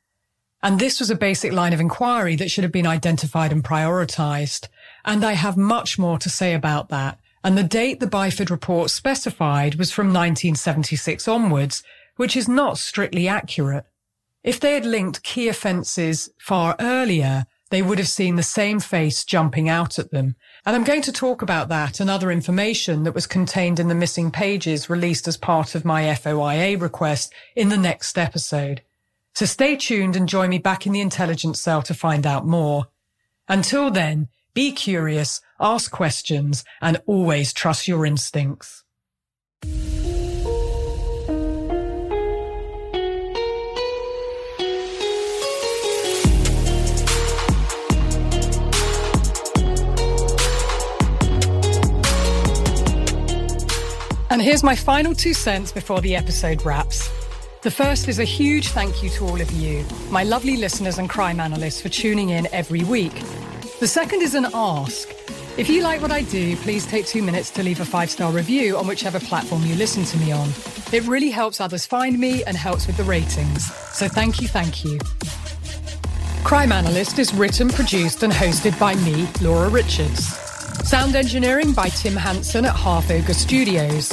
And this was a basic line of inquiry that should have been identified and prioritised. And I have much more to say about that. And the date the Byford report specified was from 1976 onwards, which is not strictly accurate. If they had linked key offences far earlier, they would have seen the same face jumping out at them. And I'm going to talk about that and other information that was contained in the missing pages released as part of my FOIA request in the next episode. So stay tuned and join me back in the intelligence cell to find out more. Until then, be curious, ask questions, and always trust your instincts. And here's my final two cents before the episode wraps. The first is a huge thank you to all of you, my lovely listeners and crime analysts, for tuning in every week. The second is an ask. If you like what I do, please take two minutes to leave a five star review on whichever platform you listen to me on. It really helps others find me and helps with the ratings. So thank you, thank you. Crime Analyst is written, produced, and hosted by me, Laura Richards. Sound engineering by Tim Hanson at Half Ogre Studios.